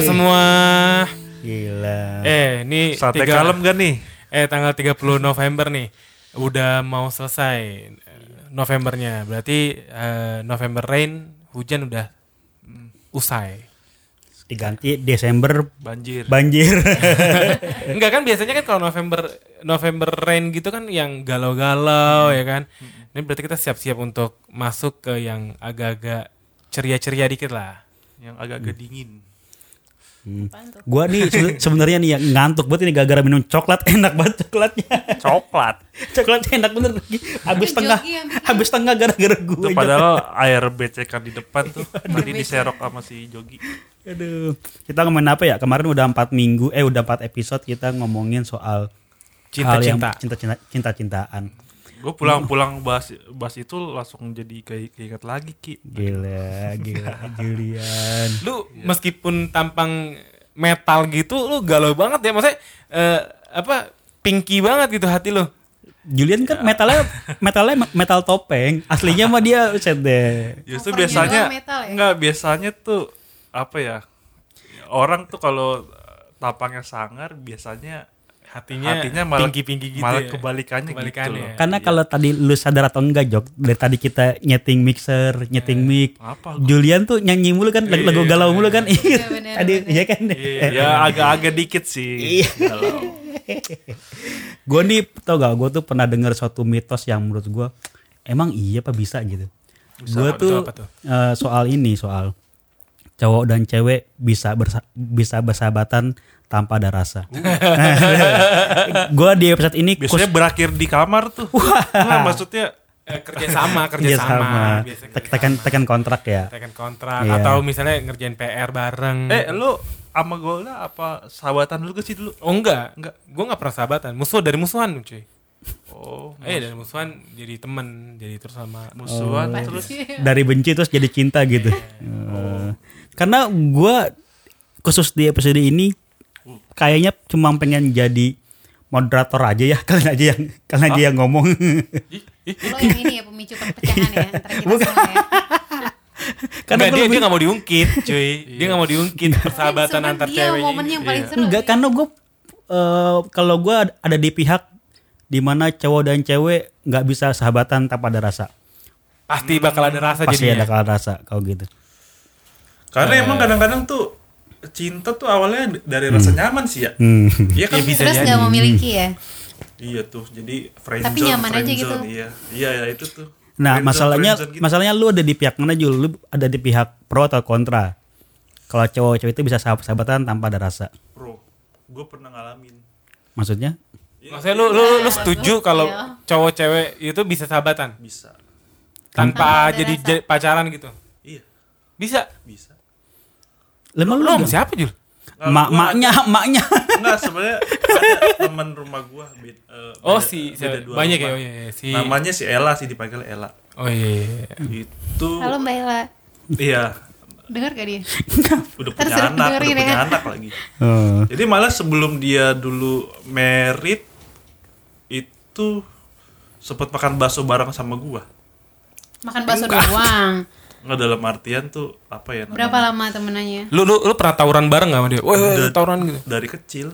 kabar semua? Gila. Eh, ini Sate tiga- kalem gak nih? Eh, tanggal 30 November nih. Udah mau selesai eh, Novembernya. Berarti eh, November rain, hujan udah mm, usai. Diganti Desember Banjir. banjir. Enggak kan biasanya kan kalau November November rain gitu kan yang galau-galau ya kan. Ini berarti kita siap-siap untuk masuk ke yang agak-agak ceria-ceria dikit lah. Yang agak-agak dingin. Gua nih sebe- sebenarnya nih yang ngantuk banget ini gara-gara minum coklat enak banget coklatnya. Coklat. Coklatnya enak bener. Habis Jogi tengah habis tengah gara-gara gue. Itu padahal air becekan di depan tuh. Tadi diserok sama si Jogi. Aduh. Kita ngomongin apa ya? Kemarin udah empat minggu, eh udah empat episode kita ngomongin soal hal yang Cinta-cinta. cinta-cinta cinta-cintaan. Gue pulang-pulang bahas, bahas itu langsung jadi kayak keinget lagi Ki. Gila, gila Julian. lu meskipun tampang metal gitu lu galau banget ya maksudnya eh, apa pinky banget gitu hati lu Julian kan metalnya metalnya metal topeng. Aslinya mah dia set deh. Justru biasanya metal ya? enggak biasanya tuh apa ya? Orang tuh kalau tapangnya sangar biasanya hatinya, hatinya malah pinky gitu malah ya. kebalikannya, Kebalikannya gitu ya. loh. Karena kalau tadi lu sadar atau enggak Jok, dari tadi kita nyeting mixer, nyeting mic. Apa? Julian tuh nyanyi mulu kan, lagu, lagu galau mulu kan. Iya, bener, tadi bener. ya kan. Iya, ya agak-agak dikit sih. Kalau gue nih tau gak, gue tuh pernah dengar suatu mitos yang menurut gue emang iya apa bisa gitu. Gue tuh tuh, eh, soal ini soal cowok dan cewek bisa bersa- bisa bersahabatan tanpa ada rasa. gue di episode ini biasanya berakhir di kamar tuh. Nah, maksudnya Eh, kerja sama kerja Iya, sama sama. biasa Tek- kerja tekan sama. tekan kontrak ya. tekan kontrak Iya. atau misalnya ngerjain PR bareng eh lu sama Golda apa sahabatan dulu ke sih dulu? oh enggak Enggak. gue nggak pernah sahabatan musuh dari musuhan cuy Oh, eh dari musuhan jadi temen jadi terus sama musuhan terus Dari benci terus jadi cinta gitu. Eh, Karena gue khusus di episode ini kayaknya cuma pengen jadi moderator aja ya kalian aja yang kalian aja yang ngomong. Lo yang ini ya pemicu perpecahan ya antara kita semua ya. karena dia, lebih- dia gak mau diungkit cuy dia gak mau diungkit persahabatan Cuman antar dia ceweknya momennya yang paling seru enggak ya. karena gue eh, kalau gue ada di pihak di mana cowok dan cewek nggak bisa sahabatan tanpa ada rasa. pasti bakal ada rasa Pasti jadinya ada kalau rasa kalau gitu. karena emang kadang-kadang tuh cinta tuh awalnya dari rasa nyaman sih ya. Hmm. Iya kan? Ya, bisa Terus jadi. gak memiliki ya. Iya tuh. Jadi friend Tapi zone, nyaman friend aja gitu. zone, Iya. Iya, ya itu tuh. Nah Friend masalahnya zone gitu. masalahnya lu ada di pihak mana Jul? Lu ada di pihak pro atau kontra? Kalau cowok cewek itu bisa sahab- sahabatan tanpa ada rasa. Pro. Gue pernah ngalamin. Maksudnya? maksudnya lu lu, lu setuju kalau Iya. cowok cewek itu bisa sahabatan Bisa. tanpa Tanpa jadi, rasa. jadi pacaran gitu Iya, bisa bisa. Lemah lu lu sama siapa Jul mak maknya maknya. Enggak, sebenarnya ada teman rumah gua beda, eh, oh beda- si beda si- dua banyak ya rumah. oh iya, iya. si Namanya si Ella sih dipanggil Ella. oh iya, iya, iya. Itu Halo Mbak Ella. iya, Dengar gak dia? udah punya anak, udah punya ya. anak lagi. Oh. Jadi malah sebelum dia dulu merit itu sempat makan bakso bareng sama gua. Makan bakso doang. Enggak dalam artian tuh apa ya namanya? Berapa lama temenannya? lu lu lu pernah tawuran bareng gak sama dia wah Udah- tawuran gitu Dari kecil.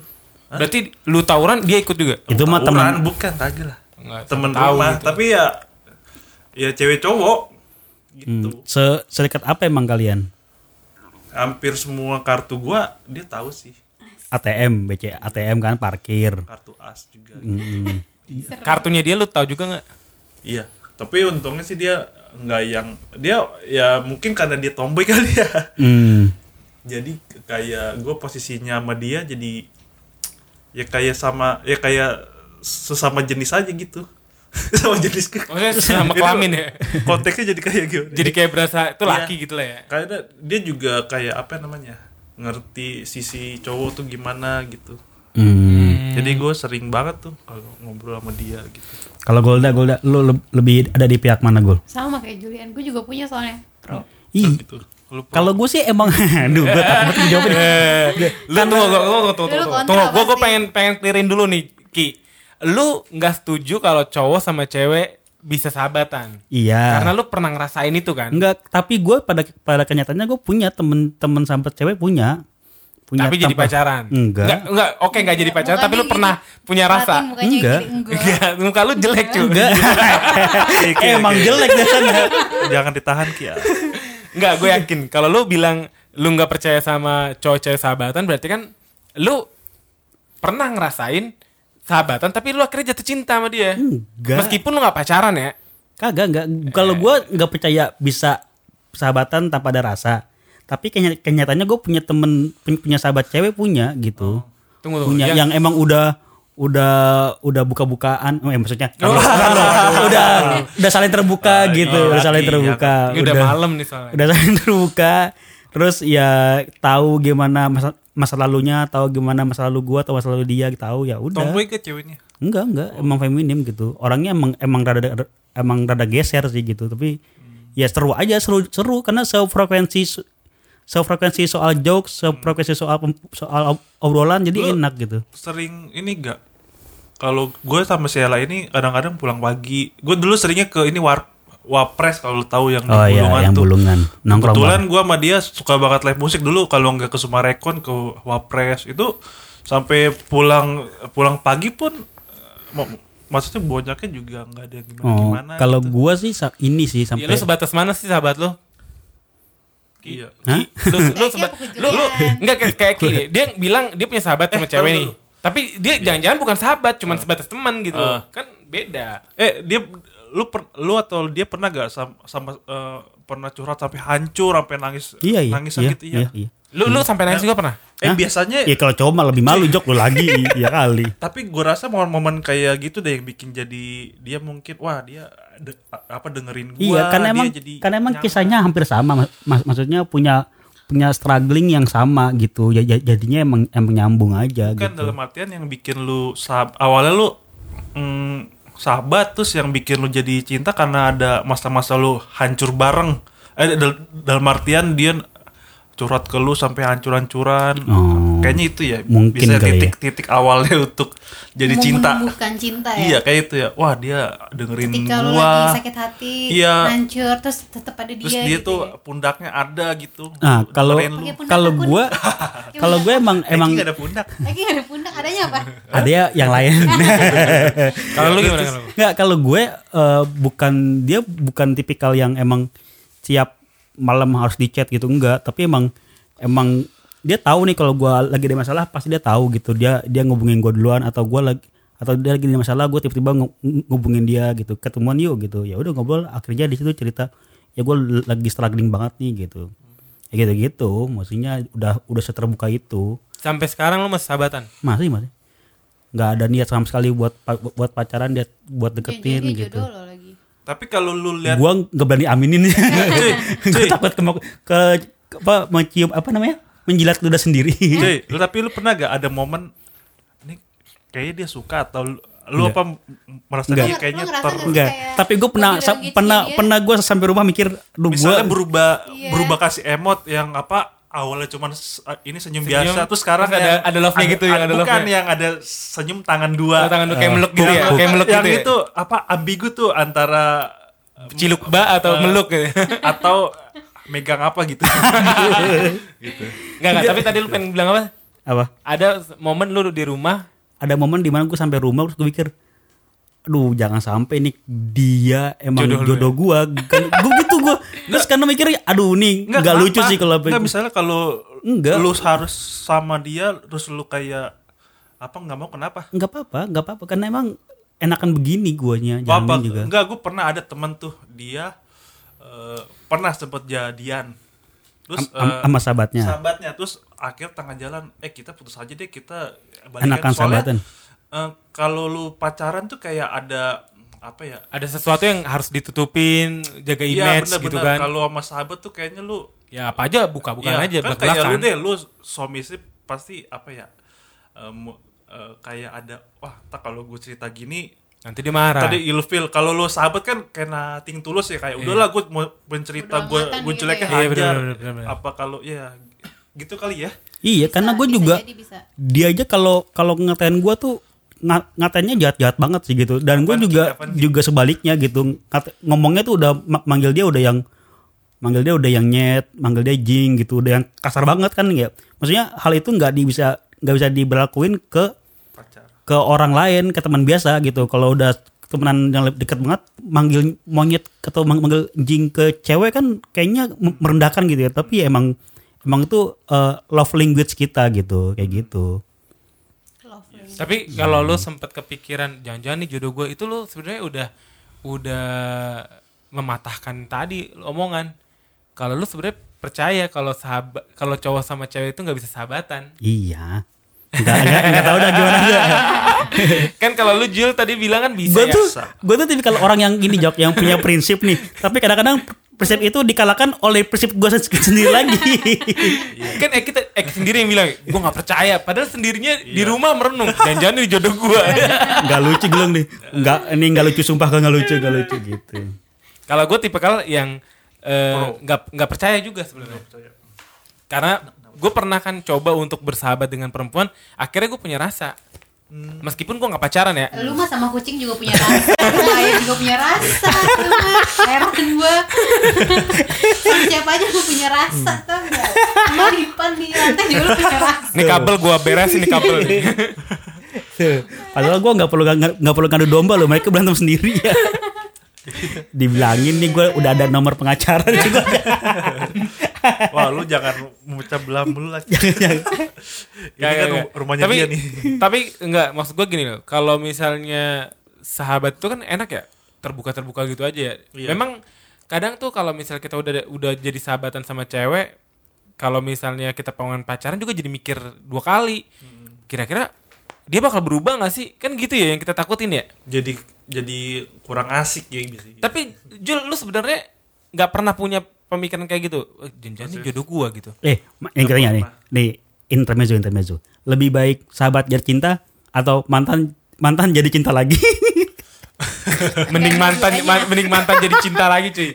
Hah? berarti lu tawuran dia ikut juga Itu mah teman bukan kagak lah. Enggak, Temen tahu rumah, gitu. tapi ya ya cewek cowok gitu. se sedekat apa emang kalian? Hampir semua kartu gua dia tahu sih. ATM, BC ATM kan parkir. Kartu as juga. Hmm. kartunya dia lu tahu juga nggak Iya, tapi untungnya sih dia nggak yang dia ya mungkin karena dia tomboy kali ya. Hmm. Jadi kayak gue posisinya sama dia jadi ya kayak sama ya kayak sesama jenis aja gitu. sama jenis ke maksudnya sama kelamin ya konteksnya jadi kayak gitu. jadi kayak berasa itu Iya. laki gitu lah ya Karena dia juga kayak apa namanya ngerti sisi cowok tuh gimana gitu. Hmm. Jadi gue sering banget tuh kalau ngobrol sama dia gitu. Kalau Golda, Golda, lu le- lebih ada di pihak mana Gol? Sama kayak Julian, gue juga punya soalnya. Pro. Ih, gitu. Lu kalau gue sih emang, aduh, gue takut dijawabin. Lu tunggu, tunggu, tunggu, tunggu, Lu tunggu, kontra tunggu. Gue gue pasti. pengen pengen clearin dulu nih, Ki. Lu nggak setuju kalau cowok sama cewek bisa sahabatan? Iya. Karena lu pernah ngerasain itu kan? Enggak, tapi gue pada pada kenyataannya gue punya temen-temen sahabat cewek punya. Punya tapi jadi tanpa- pacaran? Enggak. Enggak, enggak. Oke, enggak jadi pacaran, tapi lu Mukanya pernah gini. punya rasa? Mukanya Enggak. gini, enggak. Enggak, muka lu jelek cuy. Enggak. Emang jelek dasarnya. Jangan ditahan Kia. Enggak, gue yakin kalau lu bilang lu nggak percaya sama cowok cewek sahabatan berarti kan lu pernah ngerasain sahabatan tapi lu akhirnya jatuh cinta sama dia. Enggak. Meskipun lu nggak pacaran ya. Kagak, enggak. Kalau gue nggak percaya bisa sahabatan tanpa ada rasa. Tapi kenya- kenyataannya gue punya temen punya, sahabat cewek punya gitu. Tunggu tunggu. punya yang, yang emang udah udah udah buka-bukaan, oh, eh, maksudnya kalau- udah udah saling terbuka gitu, iya, udah saling iya, terbuka. ini udah malam nih soalnya. udah saling terbuka. Terus ya tahu gimana masa masa lalunya tahu gimana masa lalu gua atau masa lalu dia tahu ya udah. Tomboy ke ceweknya. enggak enggak. Emang feminim gitu. Orangnya emang emang rada emang rada geser sih gitu. Tapi ya seru aja seru seru. Karena sefrekuensi sefrekuensi soal jokes sefrekuensi soal soal ob- obrolan jadi Lu- enak gitu Sering ini gak? Kalau gue sama Sheila ini kadang-kadang pulang pagi. Gue dulu seringnya ke ini war Wapres kalau tahu yang di oh iya Bulungan yang tuh. bulungan nongkrong Kebetulan gue sama dia suka banget live musik dulu kalau nggak ke Sumarekon ke Wapres itu sampai pulang pulang pagi pun mak- maksudnya bonyaknya juga nggak ada yang gimana oh gimana kalau gua sih sa- ini sih Ya, sampai lu sebatas mana sih sahabat lu? Iya Hah? Lu lu apa ke lu, lu Julian? enggak kayak, kayak Ki, dia bilang dia punya sahabat sama Eh, cewek nih. Tapi dia jangan-jangan bukan sahabat, cuman sebatas teman gitu. Eh. Kan beda. eh dia lu per- lu atau dia pernah gak sama, sama eh, pernah curhat sampai hancur sampai nangis iya iya nangis iya, gitu iya, ya iya. Lu lu sampai nangis juga pernah? eh Hah? biasanya Ya kalau cowok mah lebih malu jok lu lagi ya kali. tapi gue rasa momen-momen kayak gitu deh yang bikin jadi dia mungkin wah dia de- apa dengerin gua Iya, kan dia emang jadi kan emang nyaman. kisahnya hampir sama. Mas, mas- maksudnya punya punya struggling yang sama gitu. Ya, ya- jadinya emang emang nyambung aja kan gitu. dalam artian yang bikin lu sahab awalnya lu mm, sahabat terus yang bikin lu jadi cinta karena ada masa-masa lu hancur bareng eh dal- dalam artian dia curhat ke lu sampai hancur-hancuran Oh. kayaknya itu ya Mungkin bisa ya. titik-titik awalnya untuk jadi cinta menumbuhkan cinta ya. iya kayak itu ya wah dia dengerin Ketika lu gua lagi sakit hati, Iya. hancur, terus tetap ada dia. terus dia gitu tuh ya. pundaknya ada gitu Nah, kalau lu kalau gua kalau gue emang emang Eki nggak ada pundak Lagi gak ada pundak, adanya apa? ada ya yang lain. Kalau lu gimana kalau lu? Nggak, kalau gue eh, bukan dia bukan tipikal yang emang siap malam harus di chat gitu enggak, tapi emang emang dia tahu nih kalau gue lagi ada masalah pasti dia tahu gitu. Dia dia ngubungin gue duluan atau gue lagi atau dia lagi ada masalah gue tiba-tiba ngu- ngubungin dia gitu. Ketemuan yuk gitu. Ya udah ngobrol akhirnya di situ cerita ya gue lagi struggling banget nih gitu. Ya gitu gitu maksudnya udah udah seterbuka itu. Sampai sekarang lu masih sahabatan? masih masih. Nggak ada niat sama sekali buat pa- buat pacaran dia buat Jadi deketin dia gitu. jodoh lo. Tapi kalau lu lihat gua nggak berani aminin. Gue takut ke, ke, ke apa mencium apa namanya? Menjilat ludah sendiri. Cuy, lu tapi lu pernah gak ada momen nih kayaknya dia suka atau lu, lu apa merasa Enggak. dia Lu kayaknya ngerasa ter nggak. sih enggak kayak tapi gue pernah gua sa- bilang gitu pernah dia. pernah gue sampai rumah mikir duh gue misalnya berubah Iya. berubah kasih emot yang apa awalnya cuman ini senyum, Senyum, biasa terus sekarang terus ada- yang- ada love-nya gitu ya, ada bukan yang ada senyum tangan dua. Oh, tangan lu kayak meluk gitu ya, Yang- kayak meluk yang gitu ya? itu apa ambigu tuh antara Ciluk ba atau meluk gitu. atau megang apa gitu. Enggak, enggak, tapi tadi lu pengen bilang apa? apa? Ada momen lu di rumah? Ada momen di mana gue sampai rumah terus gue pikir aduh jangan sampai nih dia emang Jodoh jodoh, gue kan gue gitu gue terus karena mikirnya aduh nih nggak lucu kenapa? sih kalau Nggak, misalnya kalau Enggak. lu harus sama dia terus lu kayak apa nggak mau kenapa? Nggak apa-apa nggak apa-apa. Karena emang enakan begini guanya jamin juga. Enggak gue pernah ada temen tuh dia eh, pernah sempet jadian. Terus Am- am- sama sahabatnya? sahabatnya. Terus akhir tengah jalan eh kita putus aja deh kita balikan enakan sahabatan? eh, kalau lu pacaran tuh kayak ada apa ya ada sesuatu yang harus ditutupin, jaga Iya image gitu bener-bener kan. kalau sama sahabat tuh kayaknya lu Ya apa aja buka-bukan Iya, aja kan kayak lu deh lu suami istri pasti apa ya eh, mu- eh, kayak ada wah tak kalau gue cerita gini Nanti dia marah. tadi ilfil kalau lo sahabat kan kena ting tulus ya kayak udahlah gue mau mencerita Bodo gue gue gitu jeleknya ya. Iya, hajar bener, bener, bener, bener. apa kalau ya gitu kali ya Iya, karena gue Bisa juga jadi bisa. dia aja kalau kalau ngatain gue tuh nga- ngatainnya jahat-jahat banget sih gitu. Dan gue juga juga sebaliknya gitu. Ngata- ngomongnya tuh udah ma- manggil dia udah yang manggil dia udah yang nyet, manggil dia jing gitu, udah yang kasar banget kan ya. Maksudnya hal itu nggak di bisa nggak bisa diberlakuin ke pacar ke orang lain, ke teman biasa gitu. Kalau udah temenan yang lebih dekat banget manggil monyet atau mang- manggil jing ke cewek kan kayaknya merendahkan gitu ya. Tapi ya emang emang itu eh, love language kita gitu, kayak gitu. Tapi kalau lu sempet kepikiran jangan-jangan nih jodoh gue itu lu sebenarnya udah udah mematahkan tadi omongan. Kalau lu sebenarnya percaya kalau sahabat kalau cowok sama cewek itu nggak bisa sahabatan. Iya. Enggak enggak enggak tahu dah gimana. kan kalau lu Jul tadi bilang kan bisa Gue ya. tuh gue tuh tipikal orang yang gini jok yang punya prinsip nih. Tapi kadang-kadang prinsip itu dikalahkan oleh prinsip gue sendiri lagi. kan eh kita eh sendiri yang bilang gue nggak percaya padahal sendirinya di rumah merenung jangan-jangan ini jodoh gue Enggak lucu gelung nih. Enggak ini enggak lucu sumpah enggak lucu enggak lucu gitu. kalau gue tipe kalau yang eh, nggak nggak percaya juga sebenarnya karena gue pernah kan coba untuk bersahabat dengan perempuan akhirnya gue punya rasa meskipun gue nggak pacaran ya Lu mah sama kucing juga punya rasa, ayam juga punya rasa. Lu mah heran gua. sama siapa aja gua punya rasa, tau gak? Sama Dipan di lantai juga lu punya rasa. ini kabel gue beresin nih kabel nih. Tuh. Padahal gue nggak perlu nggak nggak perlu ngadu domba loh. Mereka berantem sendiri ya. Dibilangin nih gue udah ada nomor pengacara juga. wah lu jangan memecah belah mulu lah. Ini Kayak- kan rumahnya tapi, dia nih. tapi enggak maksud gue gini loh. Kalau misalnya sahabat itu kan enak ya terbuka terbuka gitu aja ya. Iya. memang kadang tuh kalau misal kita udah udah jadi sahabatan sama cewek kalau misalnya kita pengen pacaran juga jadi mikir dua kali. Hmm. kira-kira dia bakal berubah gak sih? Kan gitu ya yang kita takutin ya. Jadi jadi kurang asik ya tapi Jul lu sebenarnya nggak pernah punya pemikiran kayak gitu. Eh, jangan-jangan ini jodoh gua gitu. Eh, yang kita nih, nih intermezzo intermezzo. Lebih baik sahabat jadi cinta atau mantan mantan jadi cinta lagi? mending mantan ma- mending mantan jadi cinta lagi cuy.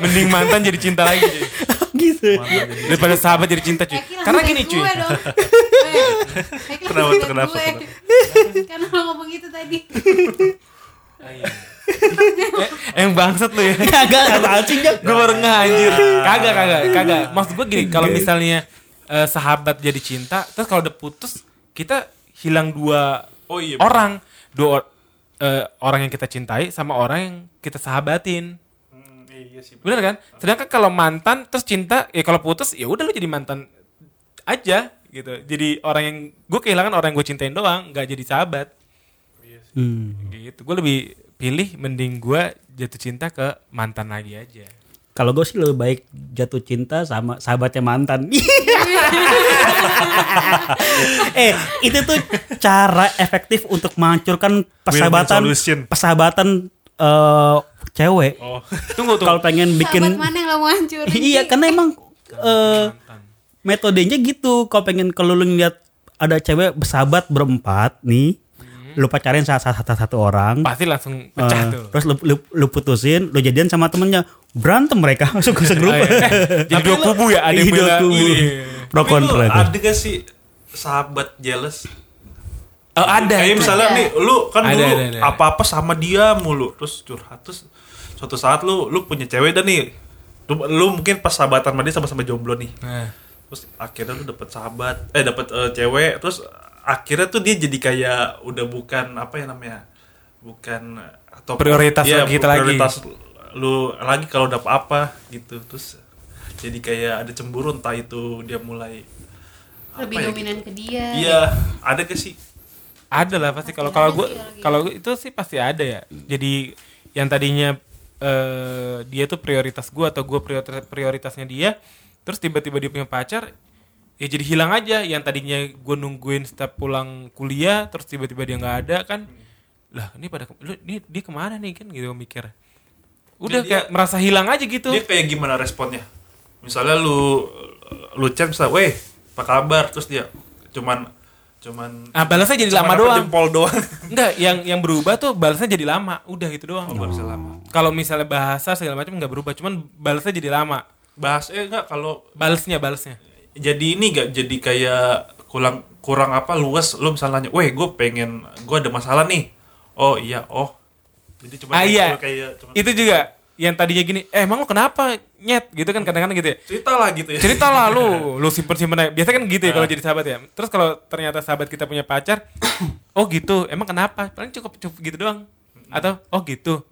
Mending mantan jadi cinta lagi cuy. Gitu. daripada sahabat jadi cinta cuy. Karena gini cuy. Kenapa kenapa? Karena ngomong gitu tadi. Eh, yang bangsat lu ya. Kagak apaan sih, Jok? gue baru anjir kagak kagak kagak. Maksud gue gini kalau misalnya eh, sahabat jadi cinta terus kalau udah putus kita hilang dua oh iya orang. Dua or- eh, orang yang kita cintai sama orang yang kita sahabatin. Hmm, iya sih bener. Kan? Sedangkan kalau mantan terus cinta ya kalau putus ya udah lu jadi mantan aja gitu. Jadi orang yang gue kehilangan orang yang gue cintain doang nggak jadi sahabat. Hmm. gitu. Gue lebih pilih mending gue jatuh cinta ke mantan lagi aja Kalau gue sih lebih baik jatuh cinta sama sahabatnya mantan. eh, itu tuh cara efektif untuk menghancurkan persahabatan persahabatan eh, cewek. oh tunggu tuh Kalau pengen bikin Sahabat mana yang lo mau hancurin? iya karena emang eh, metodenya gitu kalau pengen kalau lu ngeliat ada cewek bersahabat berempat nih lu pacarin salah satu, satu orang pasti langsung pecah eh, tuh terus lu, lu, lu putusin lu jadian sama temennya berantem mereka masuk ke grup Oh, iya. jadi dua kubu ya ada yang Iya, dua kubu. iya. pro kontra ada gak sih sahabat jealous oh, ada kayak misalnya Ada. nih lu kan Ada, dulu ada, ada. apa-apa sama dia mulu terus curhat terus suatu saat lu lu punya cewek dan nih lu, lu mungkin pas sahabatan sama dia sama-sama jomblo nih Nah, terus akhirnya lu dapet sahabat eh dapet eh, cewek terus akhirnya tuh dia jadi kayak udah bukan apa ya namanya bukan atau Prioritas Iya, kita lagi. prioritas lu lagi kalau dapet apa gitu terus jadi kayak ada cemburu entah itu dia mulai Lebih apa ya, dominan ke dia. iya ada ke sih ada lah pasti kalau kalau gue kalau gitu. kalau itu sih pasti ada ya jadi yang tadinya eh, dia tuh prioritas gue atau gue prioritas prioritasnya dia terus tiba-tiba dia punya pacar ya jadi hilang aja yang tadinya gue nungguin setiap pulang kuliah terus tiba-tiba dia nggak ada kan lah ini pada lu ini dia ke mana nih kan gitu mikir udah Dia- kayak merasa hilang aja gitu dia kayak gimana responnya misalnya lu lu chat misalnya weh apa kabar terus dia cuman cuman Ah, balasnya jadi cuman lama doang. jempol doang Enggak, yang yang berubah tuh balasnya jadi lama. Udah gitu doang. Oh, balasnya lama. Kalau misalnya bahasa segala macam nggak berubah, cuman balasnya jadi lama. bahas eh enggak kalau Balesnya, balesnya. Jadi ini gak jadi kayak kurang kurang apa luas lu misalnya weh gue pengen gue ada masalah nih oh iya oh jadi cuma Ah iya. kayak Itu juga yang tadinya gini, eh emang lu kenapa nyet gitu kan kadang-kadang gitu ya. cerita lah gitu ya Cerita lah lu, lu simpen simpen aja. Biasa kan gitu ya kalau Ah. jadi sahabat ya. Terus kalau ternyata sahabat kita punya pacar, oh gitu, emang kenapa? Paling cukup cukup gitu doang. Atau oh gitu,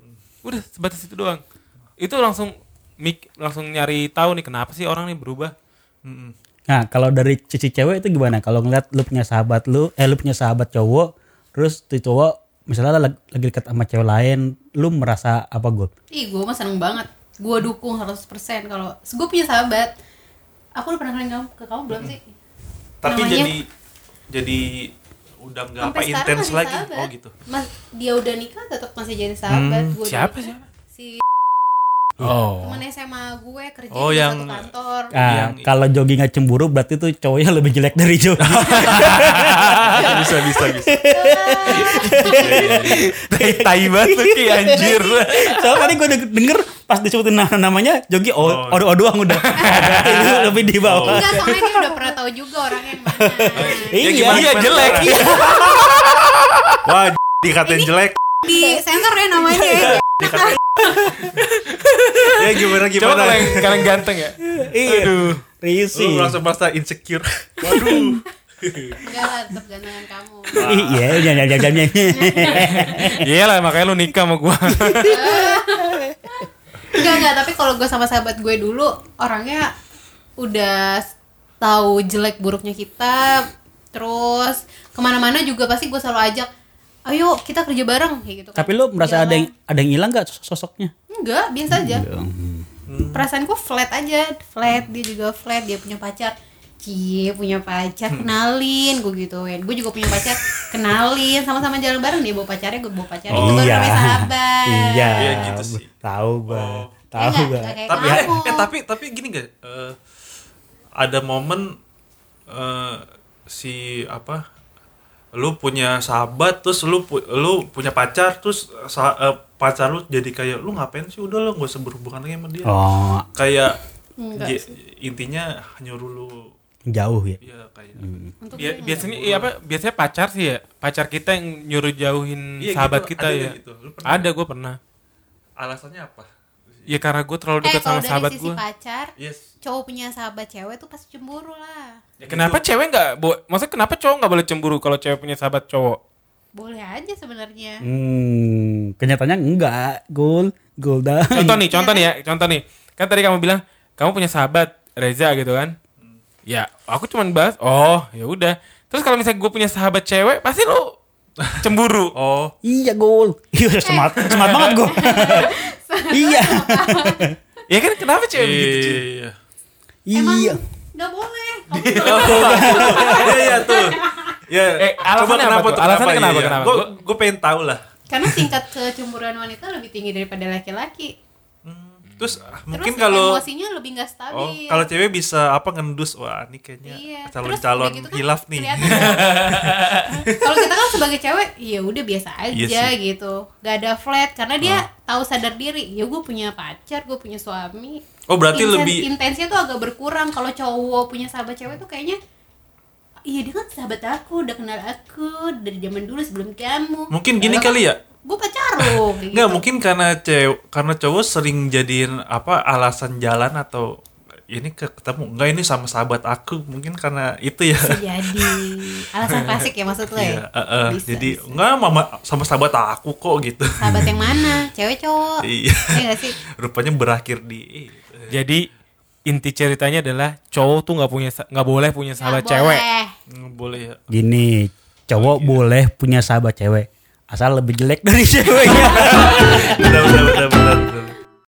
udah sebatas itu doang. Itu langsung mik langsung nyari tahu nih kenapa sih orang nih berubah. Mm-mm. Nah, kalau dari sisi cewek itu gimana? Kalau ngeliat lu punya sahabat lu, eh lu punya sahabat cowok, terus tuh cowok misalnya lagi, lagi dekat sama cewek lain, lu merasa apa gue? Ih, gue mah seneng banget. Gue dukung 100% kalau gue punya sahabat. Aku udah pernah kenalin kamu ke kamu belum sih? tapi Namanya- jadi jadi udah nggak apa intens lagi sahabat. oh gitu Mas, dia udah nikah tetap masih jadi sahabat. Hmm, Gua siapa, siapa? Si Oh. teman SMA gue kerja Oh, di yang- satu kantor. Ah, Yang- kalau Jogi nggak cemburu berarti tuh cowoknya lebih jelek dari Jogi. bisa bisa bisa Tai banget Ki anjir. Soalnya tadi gue denger pas disebutin na- namanya Jogi oh, Oh. oh doang udah. Lu lebih di bawah. Enggak, soalnya dia udah pernah tahu juga orangnya yang mana. Iya. Iya jelek. wah dikatain jelek Di sensor ya namanya ya. ya gimana Coba gimana kalau yang kalian ganteng ya. Iya. Aduh. Risi. lu langsung merasa insecure waduh Enggak lah, tetap gantengan kamu. Iya, jangan jangan jangan. Iya lah makanya lu nikah sama gua. Enggak, enggak, tapi kalau gue sama sahabat gue dulu orangnya udah tahu jelek buruknya kita terus ke mana-mana juga pasti gue selalu ajak ayo kita kerja bareng kayak gitu kan. Tapi lu merasa ada yang ada yang hilang gak sosoknya? enggak biasa aja perasaanku flat aja flat dia juga flat dia punya pacar Cie punya pacar kenalin gue gituin gue juga punya pacar kenalin sama-sama jalan bareng dia bawa pacarnya gue bawa pacarnya itu baru iya. namanya sahabat Iya. Iya, gitu sih. Tahu. Oh. Tahu Ya nggak? gua. Nggak kayak tapi eh, eh, tapi tapi gini gak Eh, ada momen eh, si apa lu punya sahabat terus lu pu- lu punya pacar terus sa- eh, pacar lu jadi kayak lu ngapain sih udah lu gak usah berhubungan lagi sama dia Oh, kayak sih. intinya nyuruh lu jauh ya. ya kayak Untuk Bia- gue biasanya iya apa? Biasanya pacar sih ya. Pacar kita yang nyuruh jauhin Iya, sahabat gitu, kita ada ya. gitu? Lu pernah? Ada gue pernah. alasannya apa Ya karena gue terlalu eh dekat kalau sama dari sahabat sisi gue. pacar yes cowok punya sahabat cewek tuh pasti cemburu lah Ya Kenapa gitu. cewek nggak? bo- Maksudnya kenapa cowok nggak boleh cemburu kalau cewek punya sahabat cowok? boleh aja sebenarnya Hmm, kenyataannya enggak, Gul. Gul dah. Contoh nih, contoh nih ya, contoh nih. Kan tadi kamu bilang kamu punya sahabat Reza gitu kan? Ya, aku cuman bahas. Oh, ya udah. Terus kalau misalnya gue punya sahabat cewek, pasti lo cemburu. oh Iya, Gul. Iya, semangat, semangat banget gua. iya. Ya kan kenapa cewek begitu? Ci? iya emang Iya. nggak boleh Iya iya tuh. Ya, Eh, alasannya apa tuh? Alasannya kenapa, kenapa? Gue Gua- gue pengen tahu lah. karena tingkat kecemburuan wanita lebih tinggi daripada laki-laki Terus ah, terus mungkin kalau emosinya lebih nggak oh stabil kalau cewek bisa apa ngendus wah ini kayaknya Iya. calon-calon gitu kan hilaf nih. Kalau kita kan sebagai cewek, ya udah biasa aja Iya sih. gitu. Gak ada flat karena dia tahu sadar diri. Ya gue punya pacar, gue punya suami. Oh berarti Inten- lebih intensnya tuh agak berkurang. Kalau cowok punya sahabat cewek tuh kayaknya Iya dia kan sahabat aku, udah kenal aku dari zaman dulu sebelum kamu. mungkin gini kali ya. Gue pacar lo. kayak Enggak, gitu. mungkin karena cewek karena cowok sering jadiin apa alasan jalan atau ini ke- ketemu enggak ini sama sahabat aku mungkin karena itu ya. Bisa jadi alasan klasik ya maksud lo ya. Iya, eh. Bisa, jadi bisa. enggak mama sama sahabat aku kok gitu. Sahabat yang mana? Cewek cowok? Iya. Iya gak sih? Rupanya berakhir di Jadi inti ceritanya adalah cowok tuh nggak punya nggak boleh punya sahabat Nggak cewek. boleh. nggak boleh ya. Gini, cowok boleh punya sahabat cewek. Asal lebih jelek dari ceweknya. Benar benar benar benar.